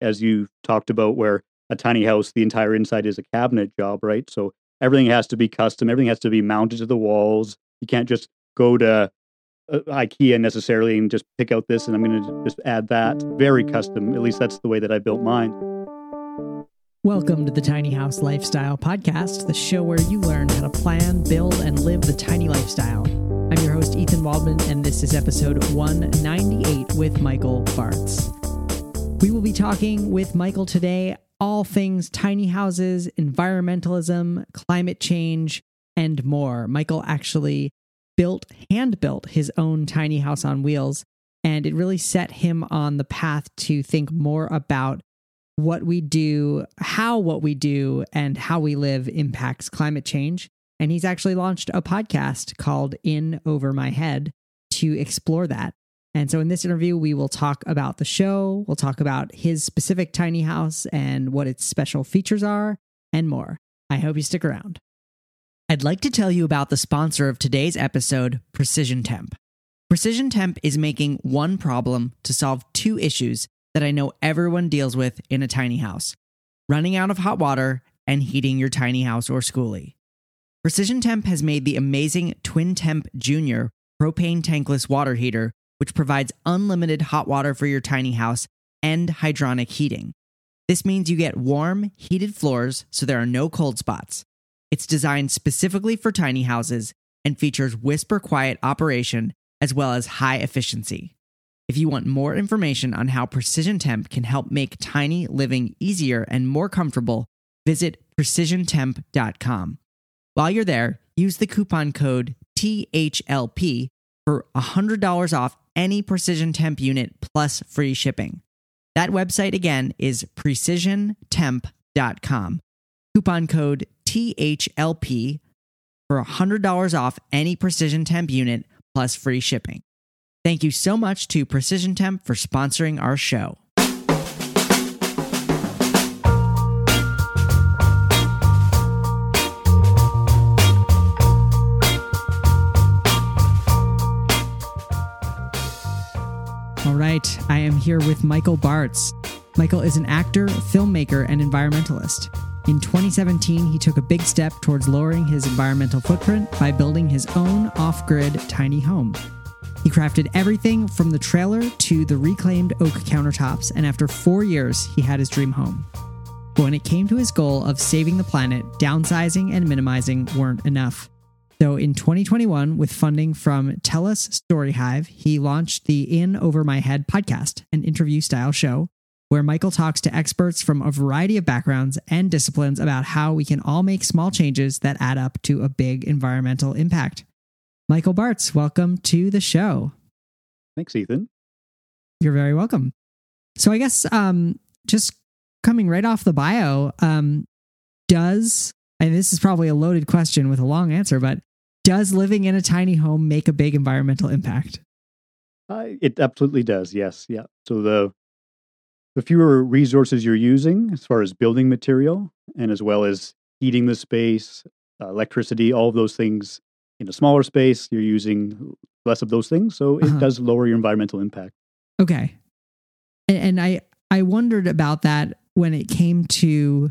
as you talked about, where a tiny house, the entire inside is a cabinet job, right? So everything has to be custom. Everything has to be mounted to the walls. You can't just go to uh, IKEA necessarily and just pick out this and I'm going to just add that. Very custom. At least that's the way that I built mine. Welcome to the Tiny House Lifestyle Podcast, the show where you learn how to plan, build, and live the tiny lifestyle. I'm your host, Ethan Waldman, and this is episode 198 with Michael Bartz. We will be talking with Michael today all things tiny houses, environmentalism, climate change, and more. Michael actually built, hand built his own tiny house on wheels, and it really set him on the path to think more about what we do, how what we do, and how we live impacts climate change. And he's actually launched a podcast called In Over My Head to explore that. And so in this interview, we will talk about the show, we'll talk about his specific tiny house and what its special features are, and more. I hope you stick around. I'd like to tell you about the sponsor of today's episode, Precision Temp. Precision Temp is making one problem to solve two issues that I know everyone deals with in a tiny house running out of hot water and heating your tiny house or schoolie. Precision Temp has made the amazing Twin Temp Junior propane tankless water heater, which provides unlimited hot water for your tiny house and hydronic heating. This means you get warm, heated floors so there are no cold spots. It's designed specifically for tiny houses and features whisper quiet operation as well as high efficiency. If you want more information on how Precision Temp can help make tiny living easier and more comfortable, visit precisiontemp.com. While you're there, use the coupon code THLP for $100 off any Precision Temp unit plus free shipping. That website again is precisiontemp.com. Coupon code THLP for $100 off any Precision Temp unit plus free shipping. Thank you so much to Precision Temp for sponsoring our show. All right, I am here with Michael Bartz. Michael is an actor, filmmaker, and environmentalist. In 2017, he took a big step towards lowering his environmental footprint by building his own off grid tiny home. He crafted everything from the trailer to the reclaimed oak countertops, and after four years, he had his dream home. But when it came to his goal of saving the planet, downsizing and minimizing weren't enough. So in 2021, with funding from TELUS Storyhive, he launched the In Over My Head podcast, an interview style show where Michael talks to experts from a variety of backgrounds and disciplines about how we can all make small changes that add up to a big environmental impact. Michael Bartz, welcome to the show. Thanks, Ethan. You're very welcome. So I guess um, just coming right off the bio, um, does and this is probably a loaded question with a long answer, but does living in a tiny home make a big environmental impact? Uh, it absolutely does. Yes. Yeah. So the the fewer resources you're using as far as building material and as well as heating the space, uh, electricity, all of those things in a smaller space, you're using less of those things. So it uh-huh. does lower your environmental impact. Okay. And, and I, I wondered about that when it came to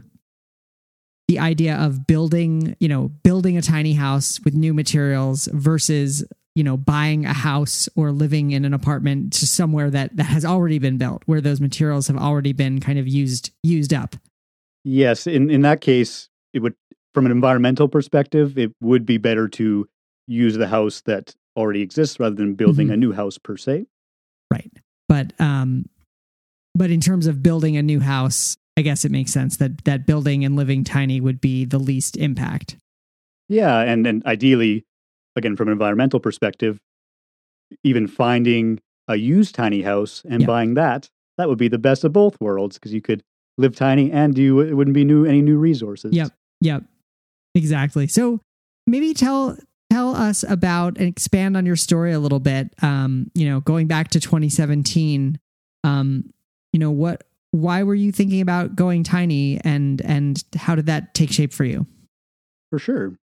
the idea of building, you know, building a tiny house with new materials versus, you know, buying a house or living in an apartment to somewhere that that has already been built, where those materials have already been kind of used used up. Yes, in in that case, it would from an environmental perspective, it would be better to use the house that already exists rather than building mm-hmm. a new house per se. Right. But um but in terms of building a new house, I guess it makes sense that that building and living tiny would be the least impact. Yeah, and and ideally, again from an environmental perspective, even finding a used tiny house and buying that, that would be the best of both worlds because you could live tiny and do it wouldn't be new any new resources. Yep. Yep. Exactly. So maybe tell tell us about and expand on your story a little bit. Um, you know, going back to 2017, um, you know, what, why were you thinking about going tiny and, and how did that take shape for you? For sure.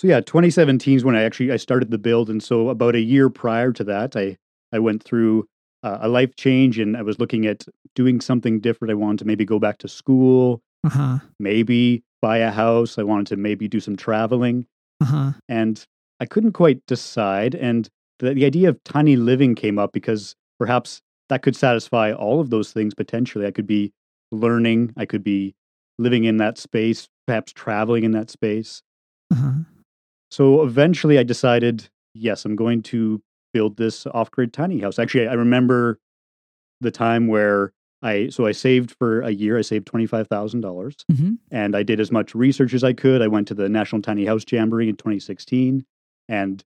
So yeah, 2017 is when I actually, I started the build. And so about a year prior to that, I, I went through uh, a life change and I was looking at doing something different. I wanted to maybe go back to school, Uh huh. maybe buy a house. I wanted to maybe do some traveling. Uh huh. And I couldn't quite decide. And the, the idea of tiny living came up because perhaps that could satisfy all of those things potentially. I could be learning, I could be living in that space, perhaps traveling in that space. Uh huh. So eventually I decided, yes, I'm going to build this off grid tiny house. Actually, I remember the time where I, so I saved for a year, I saved $25,000 hmm and I did as much research as I could. I went to the National Tiny House Jamboree in 2016. And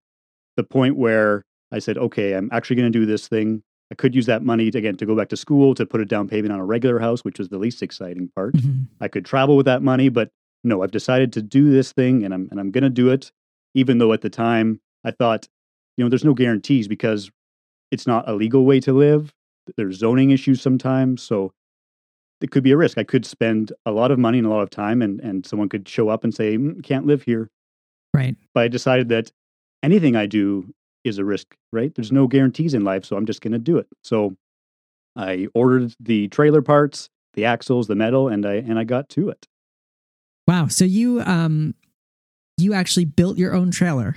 the point where I said, okay, I'm actually going to do this thing. I could use that money to, again to go back to school to put a down payment on a regular house, which was the least exciting part. hmm I could travel with that money, but no, I've decided to do this thing and I'm and I'm going to do it even though at the time I thought, you know, there's no guarantees because it's not a legal way to live. There's zoning issues sometimes, so it could be a risk. I could spend a lot of money and a lot of time and and someone could show up and say, "Mm, "Can't live here." Right. But I decided that anything I do is a risk, right? There's no guarantees in life, so I'm just going to do it. So I ordered the trailer parts, the axles, the metal, and I and I got to it. Wow. So you um you actually built your own trailer.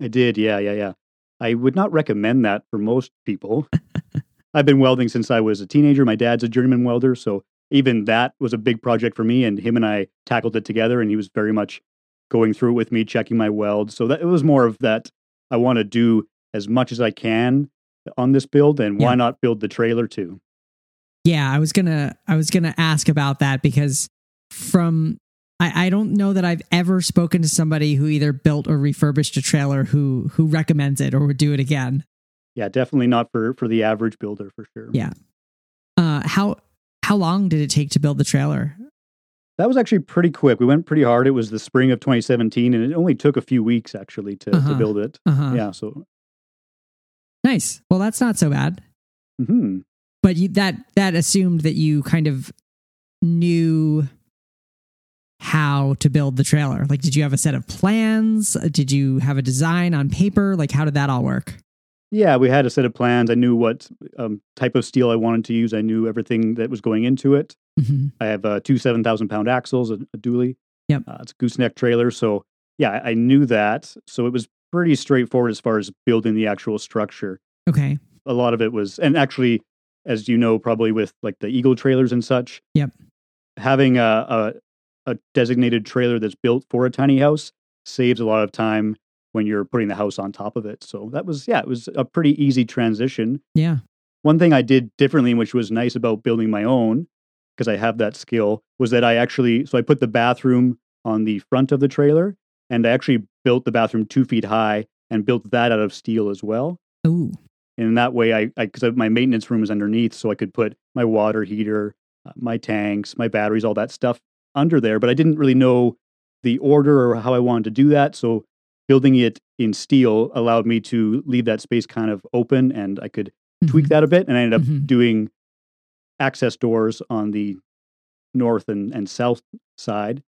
I did, yeah, yeah, yeah. I would not recommend that for most people. I've been welding since I was a teenager. My dad's a journeyman welder, so even that was a big project for me. And him and I tackled it together, and he was very much going through it with me, checking my weld. So that it was more of that. I want to do as much as I can on this build, and why Yeah. not build the trailer too? Yeah, I was gonna I was gonna ask about that because from I, I don't know that I've ever spoken to somebody who either built or refurbished a trailer who who recommends it or would do it again. Yeah, definitely not for for the average builder for sure. Yeah. Uh how how long did it take to build the trailer? That was actually pretty quick. We went pretty hard. It was the spring of 2017, and it only took a few weeks actually to, Uh-huh. to build it. Uh-huh. Yeah. So, Nice. Well, that's not so bad. mhm. But you, that that assumed that you kind of knew how to build the trailer. Like did you have a set of plans? Did you have a design on paper? Like how did that all work? Yeah, we had a set of plans. I knew what um, type of steel I wanted to use. I knew everything that was going into it. Mhm. I have uh, two 7,000 pound axles, a, a dually. Yep. Uh, it's a gooseneck trailer. So, yeah, I, I knew that. So it was pretty straightforward as far as building the actual structure. Okay. A lot of it was, and actually, as you know, probably with like the Eagle trailers and such. Yep. Having a, a, a designated trailer that's built for a tiny house saves a lot of time when you're putting the house on top of it. So that was, yeah, it was a pretty easy transition. Yeah. One thing I did differently, which was nice about building my own, because I have that skill, was that I actually, so I put the bathroom on the front of the trailer and I actually built the bathroom two feet high and built that out of steel as well. Ooh. And in that way, I, because my maintenance room is underneath, so I could put my water heater, uh, my tanks, my batteries, all that stuff under there. But I didn't really know the order or how I wanted to do that. So building it in steel allowed me to leave that space kind of open and I could tweak Mhm. that a bit. And I ended up Mhm. doing access doors on the north and, and south side.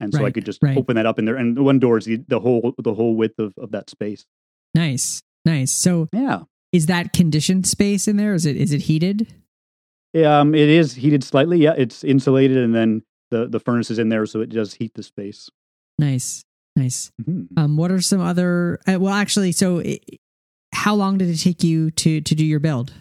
And so I could just right. open that up in there. And one door is the, the whole the whole width of, of that space. Nice. Nice. So Yeah. is that conditioned space in there? Is it is it heated? Um, it is heated slightly. Yeah, it's insulated, and then the the furnace is in there, so it does heat the space. Nice. Nice. Mhm. Um what are some other uh, well actually so i how long did it take you to to do your build?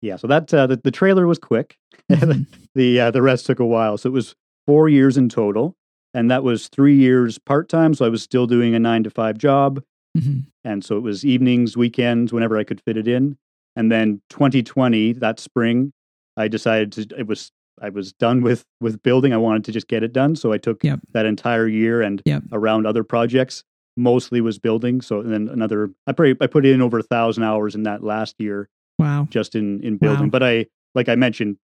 Yeah, so that uh, the, the trailer was quick. Mhm. the uh, the rest took a while. So it was four years in total, and that was three years part time. So I was still doing a nine to five job, Mhm. and so it was evenings, weekends, whenever I could fit it in. And then 2020, that spring, I decided to. It was I was done with with building. I wanted to just get it done. So I took Yep. that entire year and Yep. around other projects. Mostly was building. So and then another. I probably I put in over a thousand hours in that last year Wow. just in in building. Wow. But I like I mentioned,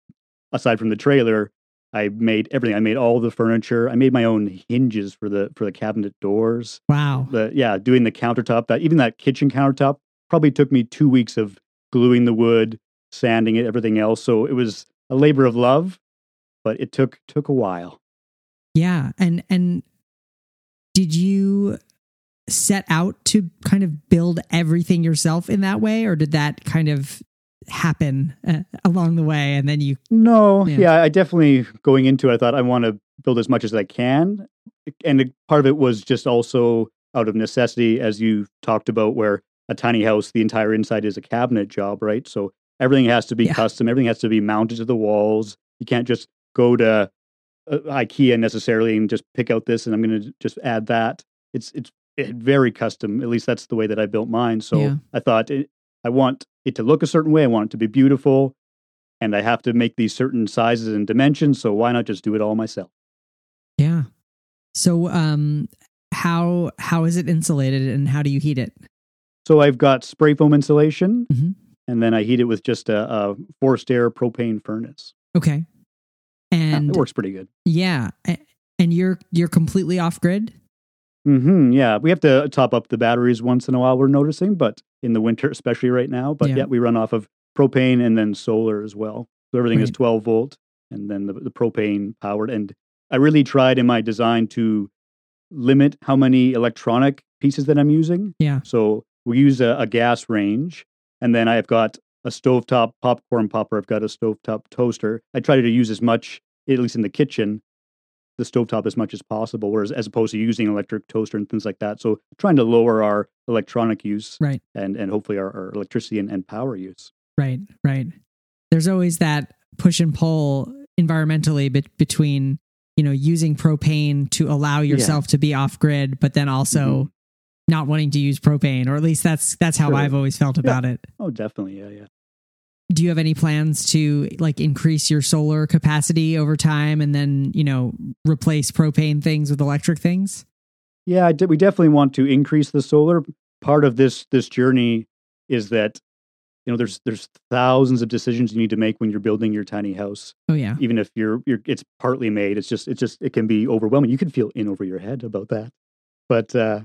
aside from the trailer, I made everything. I made all the furniture. I made my own hinges for the for the cabinet doors. Wow. The yeah, doing the countertop. That even that kitchen countertop probably took me two weeks of gluing the wood, sanding it, everything else. So it was a labor of love, but it took took a while. Yeah. And and did you set out to kind of build everything yourself in that way or did that kind of happen uh, along the way and then you No, Yeah. yeah. I definitely going into it, I thought I want to build as much as I can, and part of it was just also out of necessity, as you talked about, where a tiny house, the entire inside is a cabinet job, right? So everything has to be Yeah. custom. Everything has to be mounted to the walls. You can't just go to uh, IKEA necessarily and just pick out this and I'm going to just add that. It's it's it, very custom. At least that's the way that I built mine. So Yeah. I thought it, I want it to look a certain way. I want it to be beautiful, and I have to make these certain sizes and dimensions. So why not just do it all myself? yeah so um how how is it insulated and how do you heat it So I've got spray foam insulation, Mhm. and then I heat it with just a, a forced air propane furnace. okay and it works pretty good. yeah and you're you're completely off grid hmm yeah, we have to top up the batteries once in a while. We're noticing, but in the winter, especially right now. But Yeah. yeah, we run off of propane and then solar as well. So everything is 12 volt, and then the, the propane powered. And I really tried in my design to limit how many electronic pieces that I'm using. yeah So we use a, a gas range, and then I've got a stovetop popcorn popper. I've got a stovetop toaster. I try to use as much, at least in the kitchen, the stovetop as much as possible, whereas as opposed to using electric toaster and things like that. So trying to lower our electronic use right and and hopefully our, our electricity and, and power use. right right there's always that push and pull environmentally bet between you know using propane to allow yourself to be off grid but then also mm-hmm. not wanting to use propane or at least that's that's how Sure. i've always felt about it Oh, definitely, yeah, yeah. Do you have any plans to like increase your solar capacity over time and then you know replace propane things with electric things Yeah, I we definitely want to increase the solar. Part of this this journey is that you know there's there's thousands of decisions you need to make when you're building your tiny house. oh yeah even if you're you're it's partly made it's just it's just it can be overwhelming you can feel in over your head about that but uh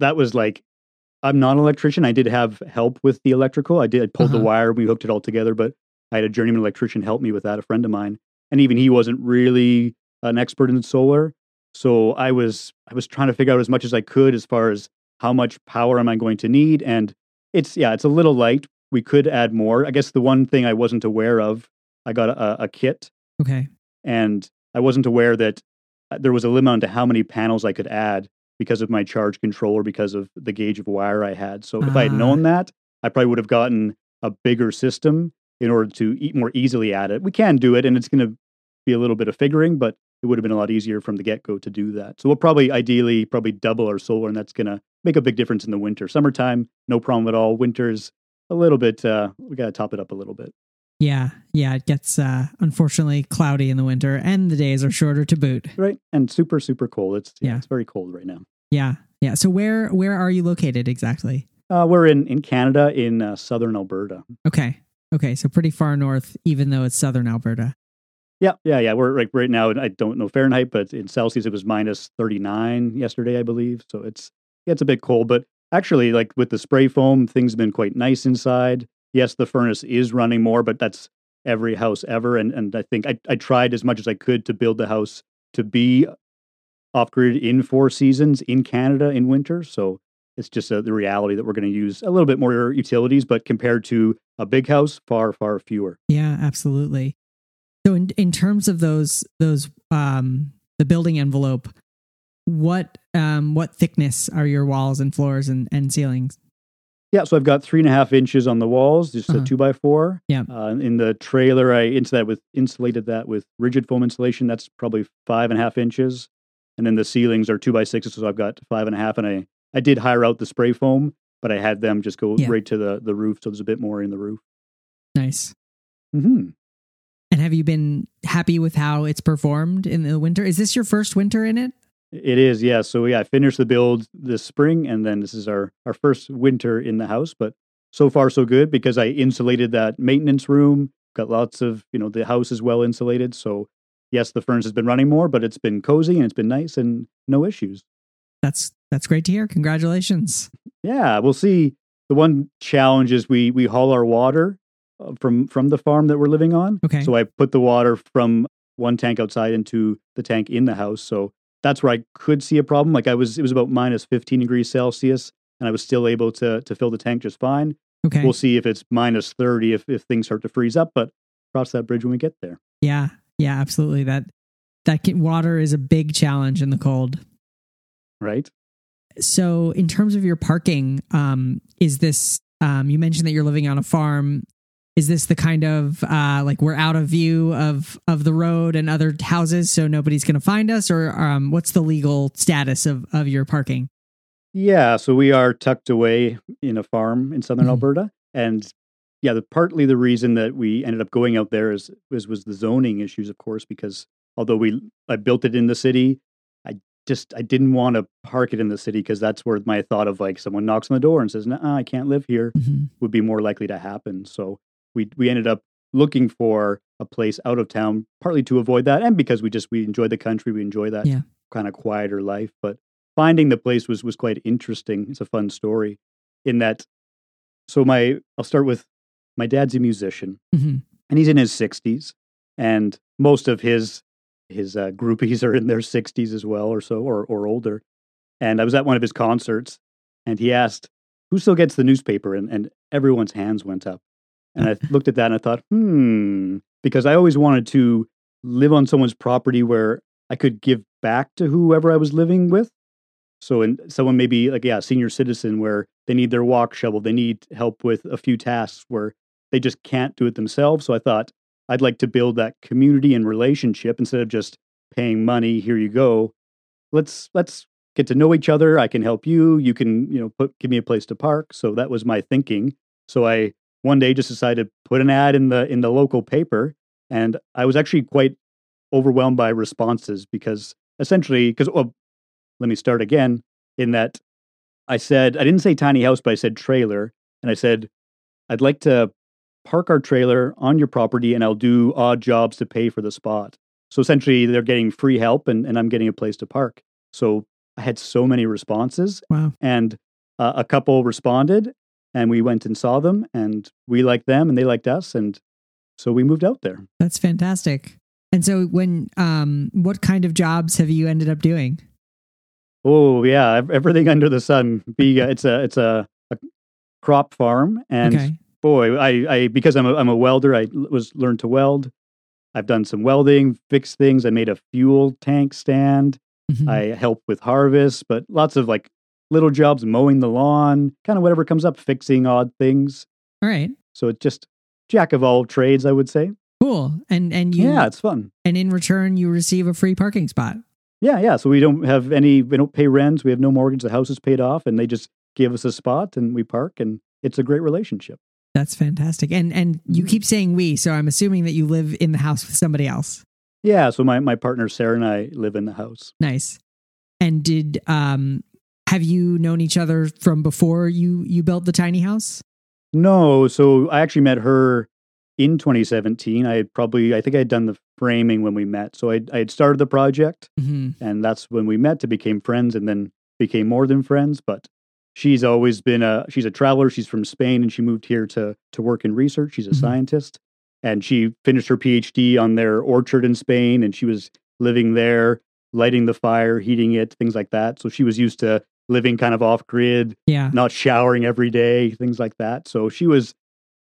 that was like i'm not an electrician. I did have help with the electrical. I did I pulled Uh-huh. the wire we hooked it all together but i had a journeyman electrician help me with that a friend of mine. And even he wasn't really an expert in solar. So i was i was trying to figure out as much as i could as far as how much power am i going to need. And it's yeah it's a little light. We could add more. I guess the one thing i wasn't aware of i got a, a kit. Okay. And I wasn't aware that uh, there was a limit on to how many panels I could add because of my charge controller, because of the gauge of wire I had. So if I had Ah. known that, I probably would have gotten a bigger system in order to eat more easily at it. We can do it, and it's going to be a little bit of figuring, but it would have been a lot easier from the get go to do that. So we'll probably ideally probably double our solar, and that's going to make a big difference in the winter. Summertime, no problem at all. Winter's a little bit. Uh, we got to top it up a little bit. Yeah yeah it gets uh unfortunately cloudy in the winter and the days are shorter to boot Right, and super super cold. It's yeah, Yeah. it's very cold right now. yeah yeah so where where are you located exactly Uh, we're in, in Canada, in uh, southern Alberta. okay okay so pretty far north even though it's southern alberta Yeah, yeah, yeah. We're like right now. I don't know Fahrenheit, but in Celsius it was minus thirty nine yesterday, I believe. So it's yeah, it's a bit cold. But actually, like with the spray foam, things have been quite nice inside. Yes, the furnace is running more, but that's every house ever. And and I think I I tried as much as I could to build the house to be off grid in four seasons in Canada in winter. So it's just uh the reality that we're going to use a little bit more utilities, but compared to a big house, far far fewer. Yeah, absolutely. So in in terms of those those um the building envelope, what um what thickness are your walls and floors and, and ceilings? Yeah, so I've got three and a half inches on the walls, just Uh-huh. a two by four. Yeah. Uh, in the trailer, I insulated with insulated that with rigid foam insulation. That's probably five and a half inches, and then the ceilings are two by sixes, so I've got five and a half. And I I did hire out the spray foam, but I had them just go Yeah. right to the the roof, so there's a bit more in the roof. Nice. hmm And have you been happy with how it's performed in the winter? Is this your first winter in it? It is, yeah. So yeah, I finished the build this spring, and then this is our our first winter in the house. But so far, so good because I insulated that maintenance room. Got lots of, you know, the house is well insulated. So yes, the furnace has been running more, but it's been cozy and it's been nice and no issues. That's that's great to hear. Congratulations. Yeah, we'll see. The one challenge is we we haul our water uh, from from the farm that we're living on. Okay. So I put the water from one tank outside into the tank in the house. So that's where I could see a problem. Like I was, it was about minus 15 degrees Celsius, and I was still able to to fill the tank just fine. Okay. We'll see if it's minus 30 if, if things start to freeze up, but cross that bridge when we get there. yeah. Yeah. Absolutely. That that can, water is a big challenge in the cold. Right? So, in terms of your parking, um, is this? Um, you mentioned that you're living on a farm. Is this the kind of uh, like we're out of view of of the road and other houses, so nobody's going to find us, or um, what's the legal status of of your parking? Yeah. So we are tucked away in a farm in southern Mhm. Alberta. And yeah, the, partly the reason that we ended up going out there is, was, was the zoning issues, of course, because although we I built it in the city, I just I didn't want to park it in the city because that's where my thought of like someone knocks on the door and says, "No, I can't live here." Mhm. would be more likely to happen. So we we ended up looking for a place out of town, partly to avoid that, and because we just we enjoy the country, we enjoy that Yeah. kind of quieter life. But finding the place was was quite interesting. It's a fun story, in that. So my I'll start with my dad's a musician, Mhm. and he's in his sixties, and most of his his uh, groupies are in their sixties as well, or so, or or older. And I was at one of his concerts, and he asked, "Who still gets the newspaper?" And and everyone's hands went up. And I looked at that and I thought, hmm, because I always wanted to live on someone's property where I could give back to whoever I was living with. So, and someone maybe like, yeah, senior citizen where they need their walk shovel, they need help with a few tasks where they just can't do it themselves. So I thought I'd like to build that community and relationship instead of just paying money. Here you go. Let's let's get to know each other. I can help you. You can you know put give me a place to park. So that was my thinking. So I one day just decided to put an ad in the in the local paper, and I was actually quite overwhelmed by responses because essentially because well, let me start again in that I said I didn't say tiny house, but I said trailer, and I said I'd like to park our trailer on your property, and I'll do odd jobs to pay for the spot. So essentially, they're getting free help, and, and I'm getting a place to park. So I had so many responses, Wow. and uh, a couple responded, and we went and saw them, and we liked them, and they liked us, and so we moved out there. That's fantastic. And so, when um, what kind of jobs have you ended up doing? Oh yeah, everything under the sun. Be uh, it's a it's a, a crop farm, and okay. boy, I, I because I'm a, I'm a welder, i was learned to weld. I've done some welding, fixed things. I made a fuel tank stand. Mhm. I help with harvest, but lots of like little jobs, mowing the lawn, kind of whatever comes up, fixing odd things. All right. So it's just jack of all trades, I would say. Cool. And and you yeah, it's fun. and in return you receive a free parking spot. Yeah, yeah. So we don't have any, we don't pay rents, We have no mortgage. The house is paid off, and they just give us a spot, and we park, and it's a great relationship. That's fantastic. And and you keep saying we, so I'm assuming that you live in the house with somebody else. Yeah. So my my partner Sarah and I live in the house. Nice. And did um have you known each other from before you you built the tiny house? No, so I actually met her in 2017. I had probably, I think I had done the framing when we met. So I, I had started the project, hmm and that's when we met to became friends, and then became more than friends. But she's always been a, she's a traveler. She's from Spain, and she moved here to to work in research. She's a Mhm. scientist, and she finished her PhD on their orchard in Spain, and she was living there, lighting the fire, heating it, things like that. So she was used to living kind of off grid, Yeah. not showering every day, things like that. So she was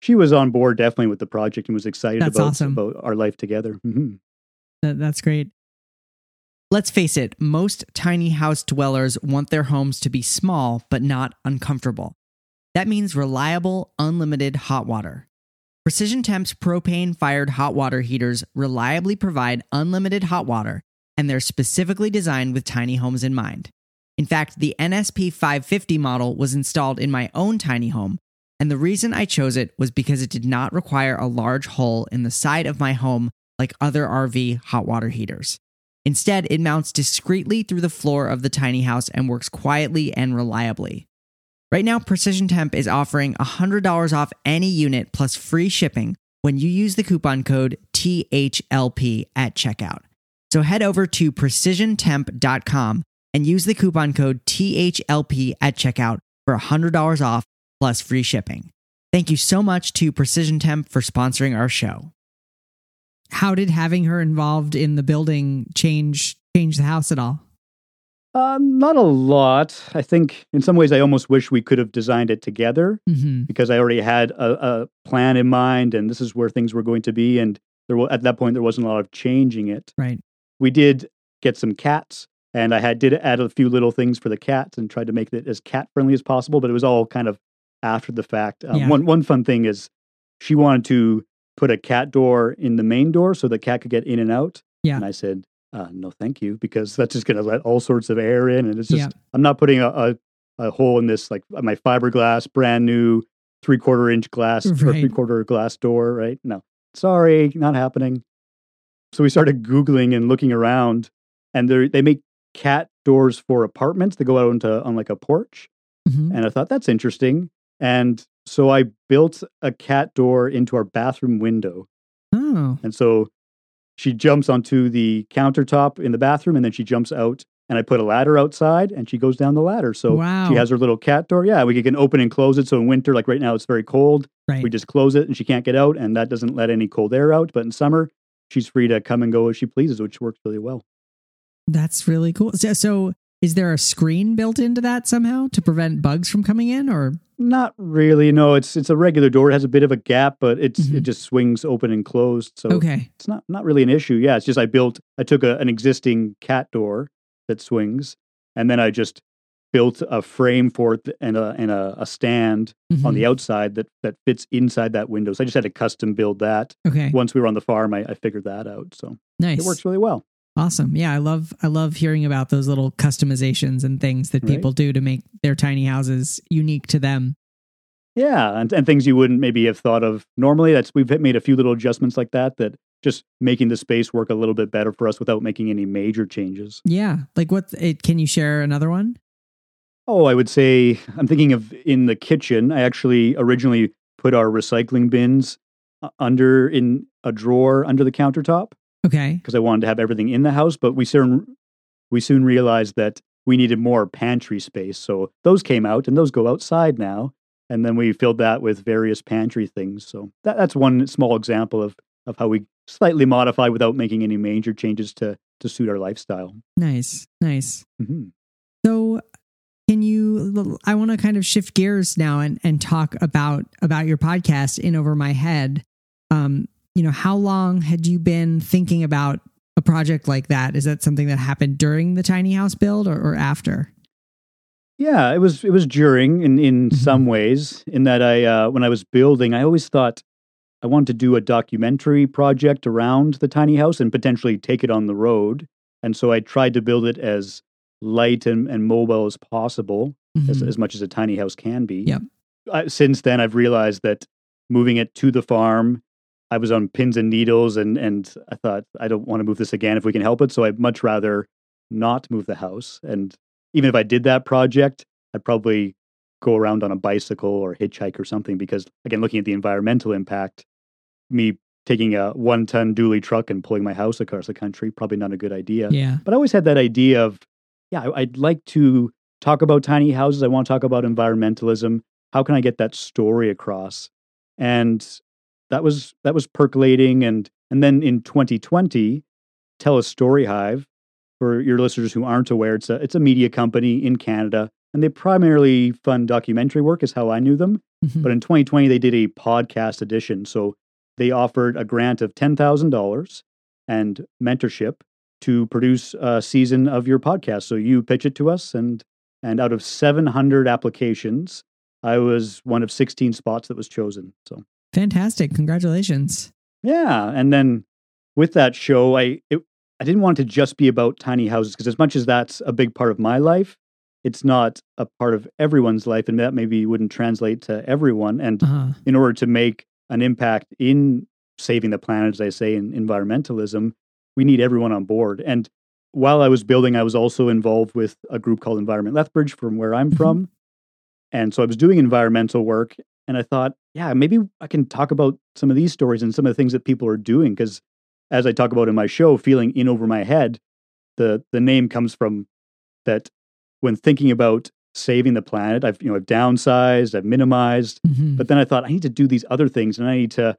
she was on board definitely with the project and was excited That's about awesome. about our life together. hmm That, that's great. Let's face it, most tiny house dwellers want their homes to be small but not uncomfortable. That means reliable, unlimited hot water. Precision Temp's propane fired hot water heaters reliably provide unlimited hot water, and they're specifically designed with tiny homes in mind. In fact, the NSP 550 model was installed in my own tiny home, and the reason I chose it was because it did not require a large hole in the side of my home like other RV hot water heaters. Instead, it mounts discreetly through the floor of the tiny house and works quietly and reliably. Right now, Precision Temp is offering $100 off any unit plus free shipping when you use the coupon code THLP at checkout. So head over to precisiontemp.com and use the coupon code THLP at checkout for $100 off plus free shipping. Thank you so much to Precision Temp for sponsoring our show. How did having her involved in the building change change the house at all? Uh, not a lot. I think in some ways I almost wish we could have designed it together hmm because I already had a, a plan in mind and this is where things were going to be. And there wa- at that point, there wasn't a lot of changing it. Right. We did get some cats and I had did add a few little things for the cats and tried to make it as cat friendly as possible, but it was all kind of after the fact. Um, Yeah. One one fun thing is she wanted to put a cat door in the main door so the cat could get in and out. Yeah. And I said, uh, no, thank you, because that's just going to let all sorts of air in, and it's just Yeah. I'm not putting a, a a hole in this like my fiberglass, brand new three quarter inch glass or three quarter glass door, right? No, sorry, not happening. So we started googling and looking around, and they make cat doors for apartments that go out into on like a porch, hmm and I thought that's interesting, and so I built a cat door into our bathroom window, Oh, and so she jumps onto the countertop in the bathroom, and then she jumps out. And I put a ladder outside, and she goes down the ladder. So wow. she has her little cat door. Yeah, we can open and close it. So in winter, like right now, it's very cold. right. We just close it and she can't get out, and that doesn't let any cold air out. But in summer, she's free to come and go as she pleases, which works really well. That's really cool. So, so is there a screen built into that somehow to prevent bugs from coming in or Not really. No, it's it's a regular door. It has a bit of a gap, but it's Mhm. it just swings open and closed. So Okay. it's not not really an issue. Yeah, it's just I built. I took a, an existing cat door that swings, and then I just built a frame for it and a and a, a stand on Mhm. the outside that that fits inside that window. So I just had to custom build that. Okay. Once we were on the farm, I, I figured that out. So Nice. it works really well. Awesome. Yeah, I love I love hearing about those little customizations and things that Right. people do to make their tiny houses unique to them. Yeah, and, and things you wouldn't maybe have thought of normally. That's we've made a few little adjustments like that that just making the space work a little bit better for us without making any major changes. Yeah. Like what it can you share another one? Oh, I would say I'm thinking of in the kitchen. I actually originally put our recycling bins under in a drawer under the countertop Okay. because I wanted to have everything in the house, but we soon we soon realized that we needed more pantry space. So those came out and those go outside now. And then we filled that with various pantry things. So that, that's one small example of, of how we slightly modify without making any major changes to, to suit our lifestyle. Nice. Nice. hmm So can you I want to kind of shift gears now and, and talk about about your podcast in over my head. Um, you know, how long had you been thinking about a project like that? Is that something that happened during the tiny house build or, or after? Yeah, it was it was during in in Mhm. some ways in that I uh, when I was building, I always thought I wanted to do a documentary project around the tiny house and potentially take it on the road. And so I tried to build it as light and, and mobile as possible, as, Mhm. as much as a tiny house can be. Yep. Uh, since then, I've realized that moving it to the farm, I was on pins and needles, and and I thought I don't want to move this again if we can help it. So I'd much rather not move the house. And even if I did that project, I'd probably go around on a bicycle or hitchhike or something because again, looking at the environmental impact, me taking a one ton dually truck and pulling my house across the country probably not a good idea. yeah. But I always had that idea of, yeah, I'd like to talk about tiny houses. I want to talk about environmentalism. How can I get that story across? And that was that was percolating. And and then in 2020, TELUS Storyhive, for your listeners who aren't aware, it's a it's a media company in Canada, and they primarily fund documentary work, is how I knew them. Mhm. But in 2020, they did a podcast edition. So they offered a grant of $10,000 and mentorship to produce a season of your podcast. So you pitch it to us, and and out of 700 applications, I was one of 16 spots that was chosen. So Fantastic. Congratulations. yeah, and then with that show, I it, I didn't want it to just be about tiny houses because as much as that's a big part of my life, it's not a part of everyone's life, and that maybe wouldn't translate to everyone. And Uh-huh. in order to make an impact in saving the planet, as I say, in environmentalism, we need everyone on board. And while I was building, I was also involved with a group called Environment Lethbridge from where I'm Mhm. from. And so I was doing environmental work. And I thought, yeah, maybe I can talk about some of these stories and some of the things that people are doing. Because as I talk about in my show, feeling in over my head, the the name comes from that when thinking about saving the planet, I've you know I've downsized, I've minimized, Mhm. but then I thought I need to do these other things and I need to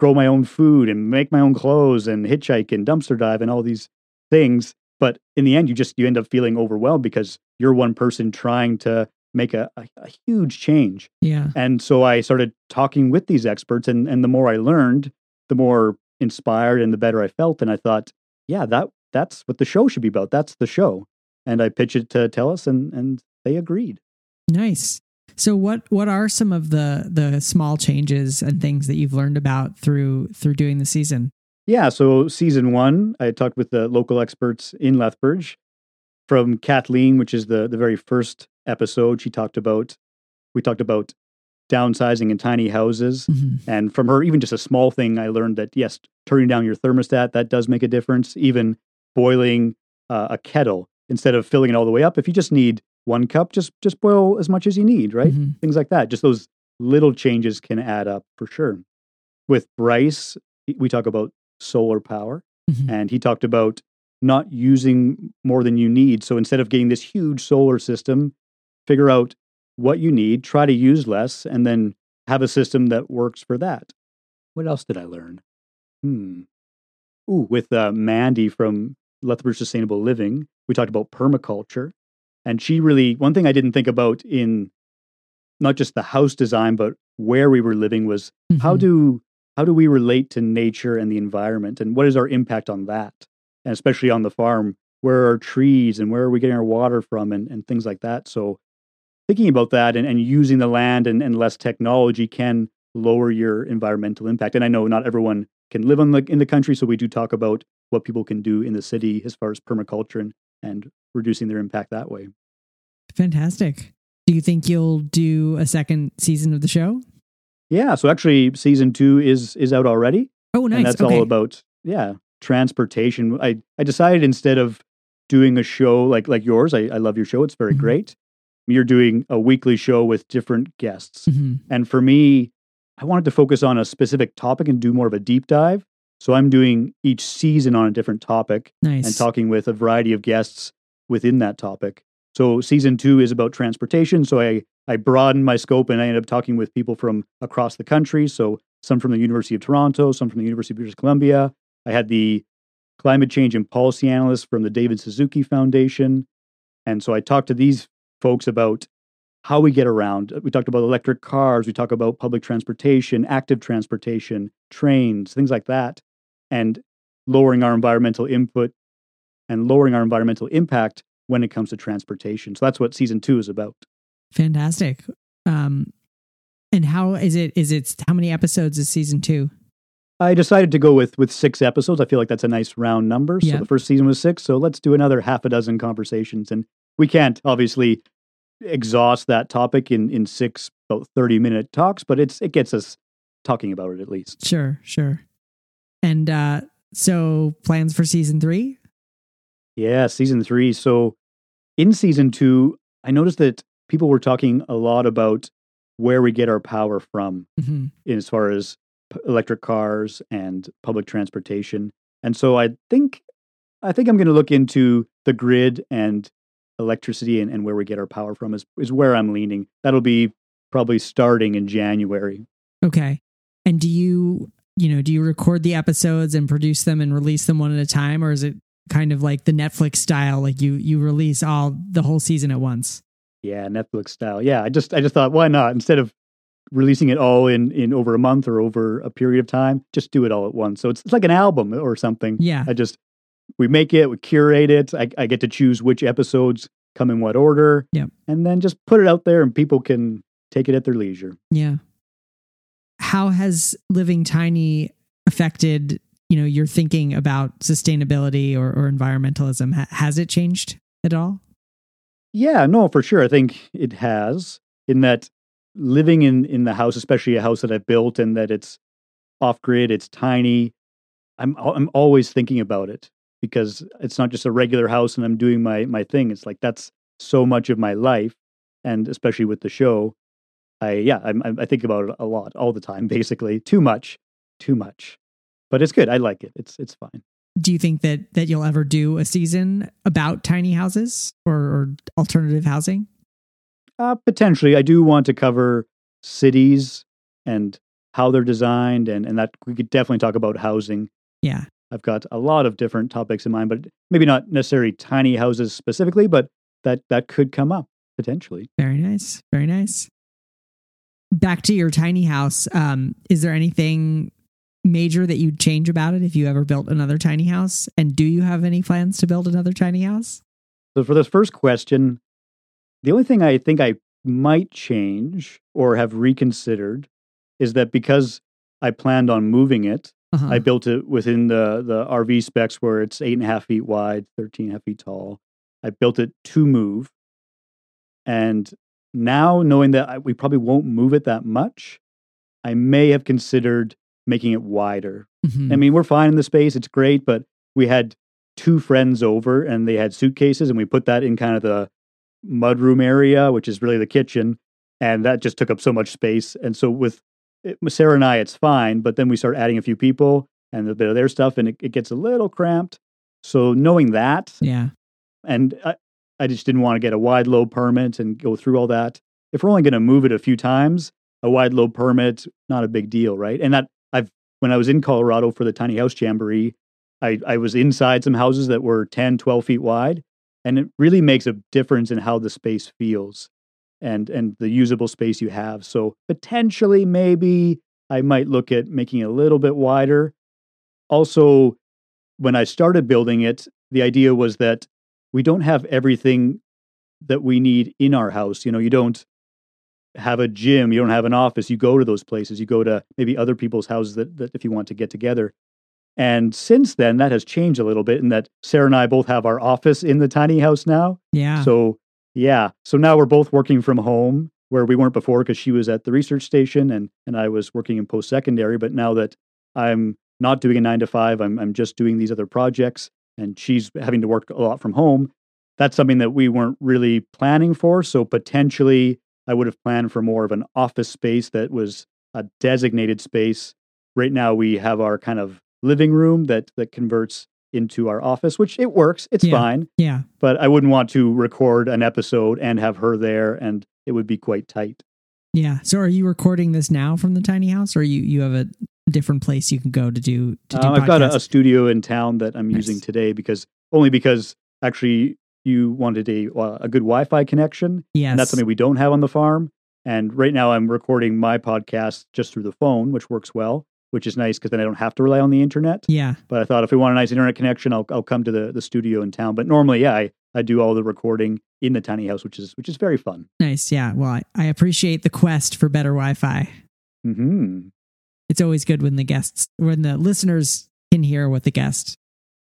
grow my own food and make my own clothes and hitchhike and dumpster dive and all these things. But in the end, you just you end up feeling overwhelmed because you're one person trying to make a, a, a huge change. Yeah. And so I started talking with these experts, and and the more I learned, the more inspired and the better I felt. And I thought, yeah, that that's what the show should be about. That's the show. And I pitched it to Telus, and and they agreed. Nice. So what what are some of the the small changes and things that you've learned about through through doing the season? Yeah, so season one, I talked with the local experts in Lethbridge. From Kathleen, which is the the very first episode, she talked about we talked about downsizing in tiny houses, Mm-hmm. and from her, even just a small thing, I learned that yes, turning down your thermostat that does make a difference. Even boiling uh, a kettle instead of filling it all the way up, if you just need one cup, just just boil as much as you need, right? Mhm. things like that. Just those little changes can add up for sure. With Bryce, we talk about solar power, Mhm. and he talked about not using more than you need. So instead of getting this huge solar system, figure out what you need, try to use less, and then have a system that works for that. What else did I learn? Hmm. Ooh, with uh, Mandy from Lethbridge Sustainable Living, we talked about permaculture. And she really, one thing I didn't think about in not just the house design, but where we were living was how Mhm. do how do we relate to nature and the environment and what is our impact on that and especially on the farm where are trees and where are we getting our water from and, and things like that so thinking about that and, and using the land and, and less technology can lower your environmental impact and i know not everyone can live on the in the country so we do talk about what people can do in the city as far as permaculture and, and reducing their impact that way Fantastic. Do you think you'll do a second season of the show? yeah so actually season two is is out already Oh, nice. and that's okay. all about yeah transportation i i decided instead of doing a show like like yours i, I love your show it's very Mhm. great you're doing a weekly show with different guests Mhm. and for me i wanted to focus on a specific topic and do more of a deep dive so i'm doing each season on a different topic Nice. and talking with a variety of guests within that topic. So season two is about transportation. So I I broadened my scope and I ended up talking with people from across the country. So some from the University of Toronto, some from the University of British Columbia. I had the climate change and policy analyst from the David Suzuki Foundation. And so I talked to these folks about how we get around. We talked about electric cars, we talk about public transportation, active transportation, trains, things like that, and lowering our environmental input and lowering our environmental impact when it comes to transportation. So that's what season two is about. Fantastic. Um, and how is it? Is it how many episodes is season two? I decided to go with with six episodes. I feel like that's a nice round number. So Yeah. the first season was six. So let's do another half a dozen conversations. And we can't obviously exhaust that topic in in six about thirty minute talks, but it's it gets us talking about it at least. Sure, sure. And uh, so plans for season three? Yeah, season three. So in season two, I noticed that people were talking a lot about where we get our power from. Mhm. in as far as p- electric cars and public transportation. And so I think I think I'm going to look into the grid and electricity and, and where we get our power from is is where I'm leaning. That'll be probably starting in January. Okay. And do you, you know, do you record the episodes and produce them and release them one at a time, or is it kind of like the Netflix style, like you you release all the whole season at once? Yeah, Netflix style. Yeah, I just I just thought why not instead of releasing it all in in over a month or over a period of time, just do it all at once. So it's, it's like an album or something. Yeah. I just we make it, we curate it. I, I get to choose which episodes come in what order. Yep. And then just put it out there and people can take it at their leisure. Yeah. How has living tiny affected, you know, your thinking about sustainability or, or environmentalism? Ha- has it changed at all? Yeah, no, for sure. I think it has in that living in in the house, especially a house that I've built and that it's off grid, it's tiny. I'm I'm always thinking about it because it's not just a regular house and I'm doing my my thing. It's like that's so much of my life, and especially with the show, I yeah, I'm, I'm- I think about it a lot, all the time, basically. Too much, too much, but it's good. I like it. It's it's fine. Do you think that that you'll ever do a season about tiny houses or, or alternative housing? Uh, potentially, I do want to cover cities and how they're designed, and and that we could definitely talk about housing. Yeah. I've got a lot of different topics in mind, but maybe not necessarily tiny houses specifically, but that that could come up potentially. Very nice. Very nice. Back to your tiny house. Um, is there anything major that you'd change about it if you ever built another tiny house? And do you have any plans to build another tiny house? So for this first question, the only thing I think I might change or have reconsidered is that because I planned on moving it, Uh-huh. I built it within the the RV specs where it's eight and a half feet wide, 13 and a half feet tall. I built it to move. And now knowing that I, we probably won't move it that much, I may have considered making it wider. Mhm. I mean, we're fine in the space, it's great, but we had two friends over and they had suitcases and we put that in kind of the mudroom area, which is really the kitchen, and that just took up so much space. And so with it, Sarah and I, it's fine, but then we start adding a few people and a bit of their stuff, and it, it gets a little cramped. So knowing that, yeah. and I, I just didn't want to get a wide load permit and go through all that. If we're only going to move it a few times, a wide load permit, not a big deal, right? And that I've when I was in Colorado for the tiny house jamboree, I, I was inside some houses that were 10, 12 feet wide, and it really makes a difference in how the space feels and and the usable space you have. So potentially maybe I might look at making it a little bit wider. Also, when I started building it, the idea was that we don't have everything that we need in our house. You know, you don't have a gym, you don't have an office, you go to those places, you go to maybe other people's houses that, that if you want to get together. And since then, that has changed a little bit in that Sarah and I both have our office in the tiny house now. Yeah. So, yeah. So now we're both working from home where we weren't before because she was at the research station and, and I was working in post secondary. But now that I'm not doing a nine to five, I'm, I'm just doing these other projects and she's having to work a lot from home. That's something that we weren't really planning for. So potentially I would have planned for more of an office space that was a designated space. Right now we have our kind of living room that that converts into our office, which it works. It's Yeah. fine yeah. but I wouldn't want to record an episode and have her there, and it would be quite tight. Yeah. So are you recording this now from the tiny house or you, you have a different place you can go to do to do Um, I've got a, a studio in town that I'm Nice. using today because only because actually you wanted a uh, a good Wi-Fi connection, yes. and that's something we don't have on the farm. And right now I'm recording my podcast just through the phone, which works well, which is nice because then I don't have to rely on the internet. yeah. But I thought if we want a nice internet connection, I'll I'll come to the the studio in town. But normally, yeah, I, I do all the recording in the tiny house, which is which is very fun. Nice. Yeah. Well, I, I appreciate the quest for better Wi-Fi. hmm It's always good when the guests, when the listeners can hear what the guest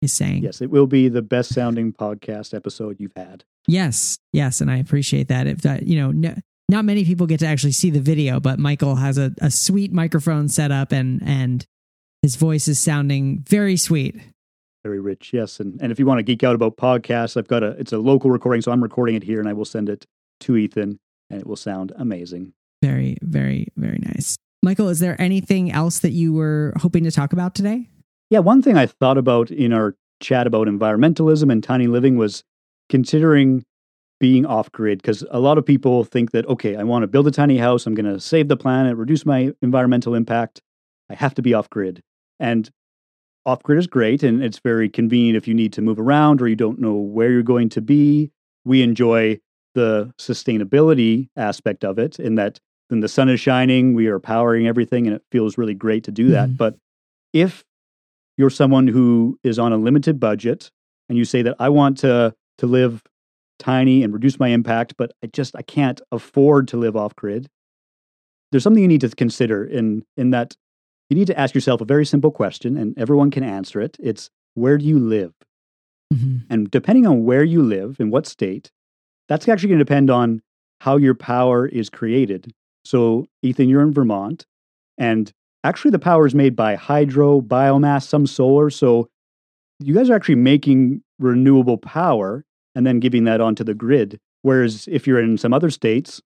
is saying. Yes, it will be the best sounding podcast episode you've had. Yes. Yes. And I appreciate that. If that, you know, no, not many people get to actually see the video, but Michael has a, a sweet microphone set up and, and his voice is sounding very sweet. Very rich, yes. And and if you want to geek out about podcasts, I've got a it's a local recording, so I'm recording it here and I will send it to Ethan and it will sound amazing. Very, very, very nice. Michael, is there anything else that you were hoping to talk about today? Yeah, one thing I thought about in our chat about environmentalism and tiny living was considering being off grid because a lot of people think that okay, I want to build a tiny house, I'm going to save the planet, reduce my environmental impact. I have to be off grid. And off grid is great and it's very convenient if you need to move around or you don't know where you're going to be. We enjoy the sustainability aspect of it in that then the sun is shining, we are powering everything and it feels really great to do that. Mhm. But if you're someone who is on a limited budget and you say that I want to to live tiny and reduce my impact, but I just I can't afford to live off grid. There's something you need to consider in in that you need to ask yourself a very simple question and everyone can answer it. It's where do you live? Mhm. And depending on where you live in what state, that's actually going to depend on how your power is created. So, Ethan, you're in Vermont, and actually the power is made by hydro, biomass, some solar. So, you guys are actually making renewable power and then giving that onto the grid. Whereas if you're in some other states,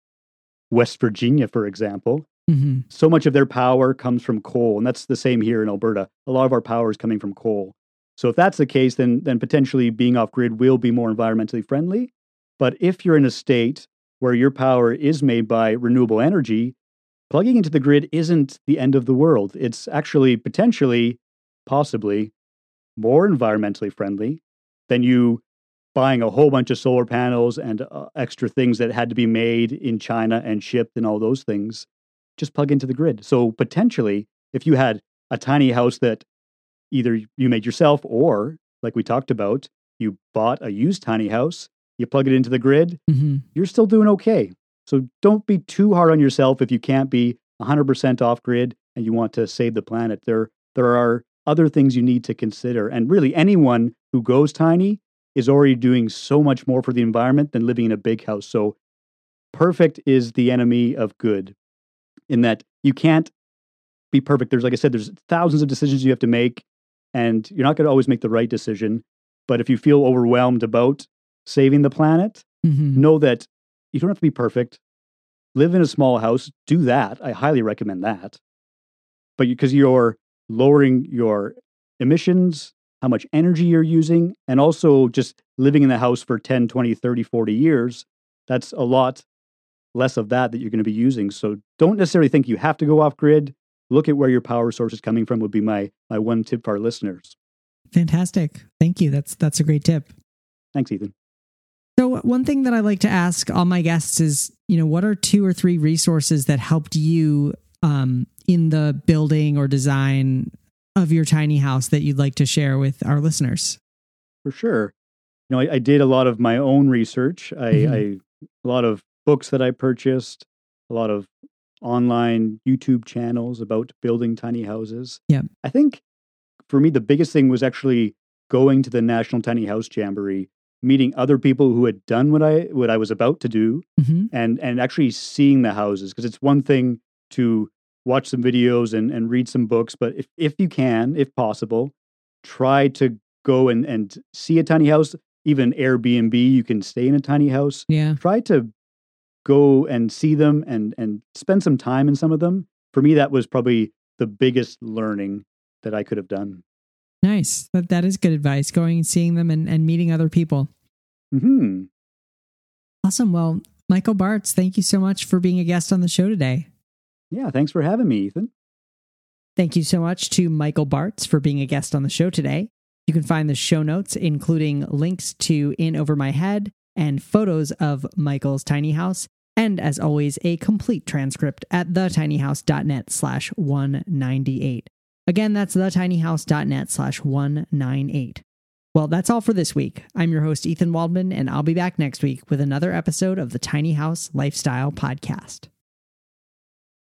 West Virginia, for example, Mhm. so much of their power comes from coal, and that's the same here in Alberta. A lot of our power is coming from coal. So if that's the case, then then potentially being off grid will be more environmentally friendly. But if you're in a state where your power is made by renewable energy, plugging into the grid isn't the end of the world. It's actually potentially, possibly, more environmentally friendly than you buying a whole bunch of solar panels and uh, extra things that had to be made in China and shipped and all those things. Just plug into the grid. So potentially, if you had a tiny house that either you made yourself or, like we talked about, you bought a used tiny house, you plug it into the grid, Mm-hmm. you're still doing okay. So don't be too hard on yourself if you can't be 100% off grid and you want to save the planet. There, there are other things you need to consider. And really, anyone who goes tiny is already doing so much more for the environment than living in a big house. So perfect is the enemy of good in that you can't be perfect. There's, like I said, there's thousands of decisions you have to make, and you're not going to always make the right decision. But if you feel overwhelmed about saving the planet, Mm-hmm. know that you don't have to be perfect. Live in a small house, do that. I highly recommend that. But because you're lowering your emissions, how much energy you're using, and also just living in the house for 10, 20, 30, 40 years, that's a lot less of that that you're going to be using. So don't necessarily think you have to go off grid. Look at where your power source is coming from would be my my one tip for our listeners. Fantastic. Thank you. That's that's a great tip. Thanks, Ethan. So one thing that I like to ask all my guests is, you know, what are two or three resources that helped you um, in the building or design of your tiny house that you'd like to share with our listeners? For sure. You know, I, I did a lot of my own research. I, Mhm. I a lot of books that I purchased, a lot of online YouTube channels about building tiny houses. Yeah. I think for me the biggest thing was actually going to the National Tiny House Jamboree, meeting other people who had done what I what I was about to do hmm and and actually seeing the houses because it's one thing to watch some videos and, and read some books but if, if you can if possible try to go and, and see a tiny house even airbnb you can stay in a tiny house Yeah. try to go and see them and and spend some time in some of them for me that was probably the biggest learning that i could have done Nice. That that is good advice. Going and seeing them and, and meeting other people. hmm Awesome. Well, Michael Bartz, thank you so much for being a guest on the show today. Yeah thanks for having me ethan Thank you so much to Michael Bartz for being a guest on the show today. You can find the show notes, including links to In Over My Head and photos of Michael's tiny house, and as always, a complete transcript at thetinyhouse.net slash 198. Again, that's thetinyhouse.net slash 198. Well, that's all for this week. I'm your host, Ethan Waldman, and I'll be back next week with another episode of the Tiny House Lifestyle Podcast.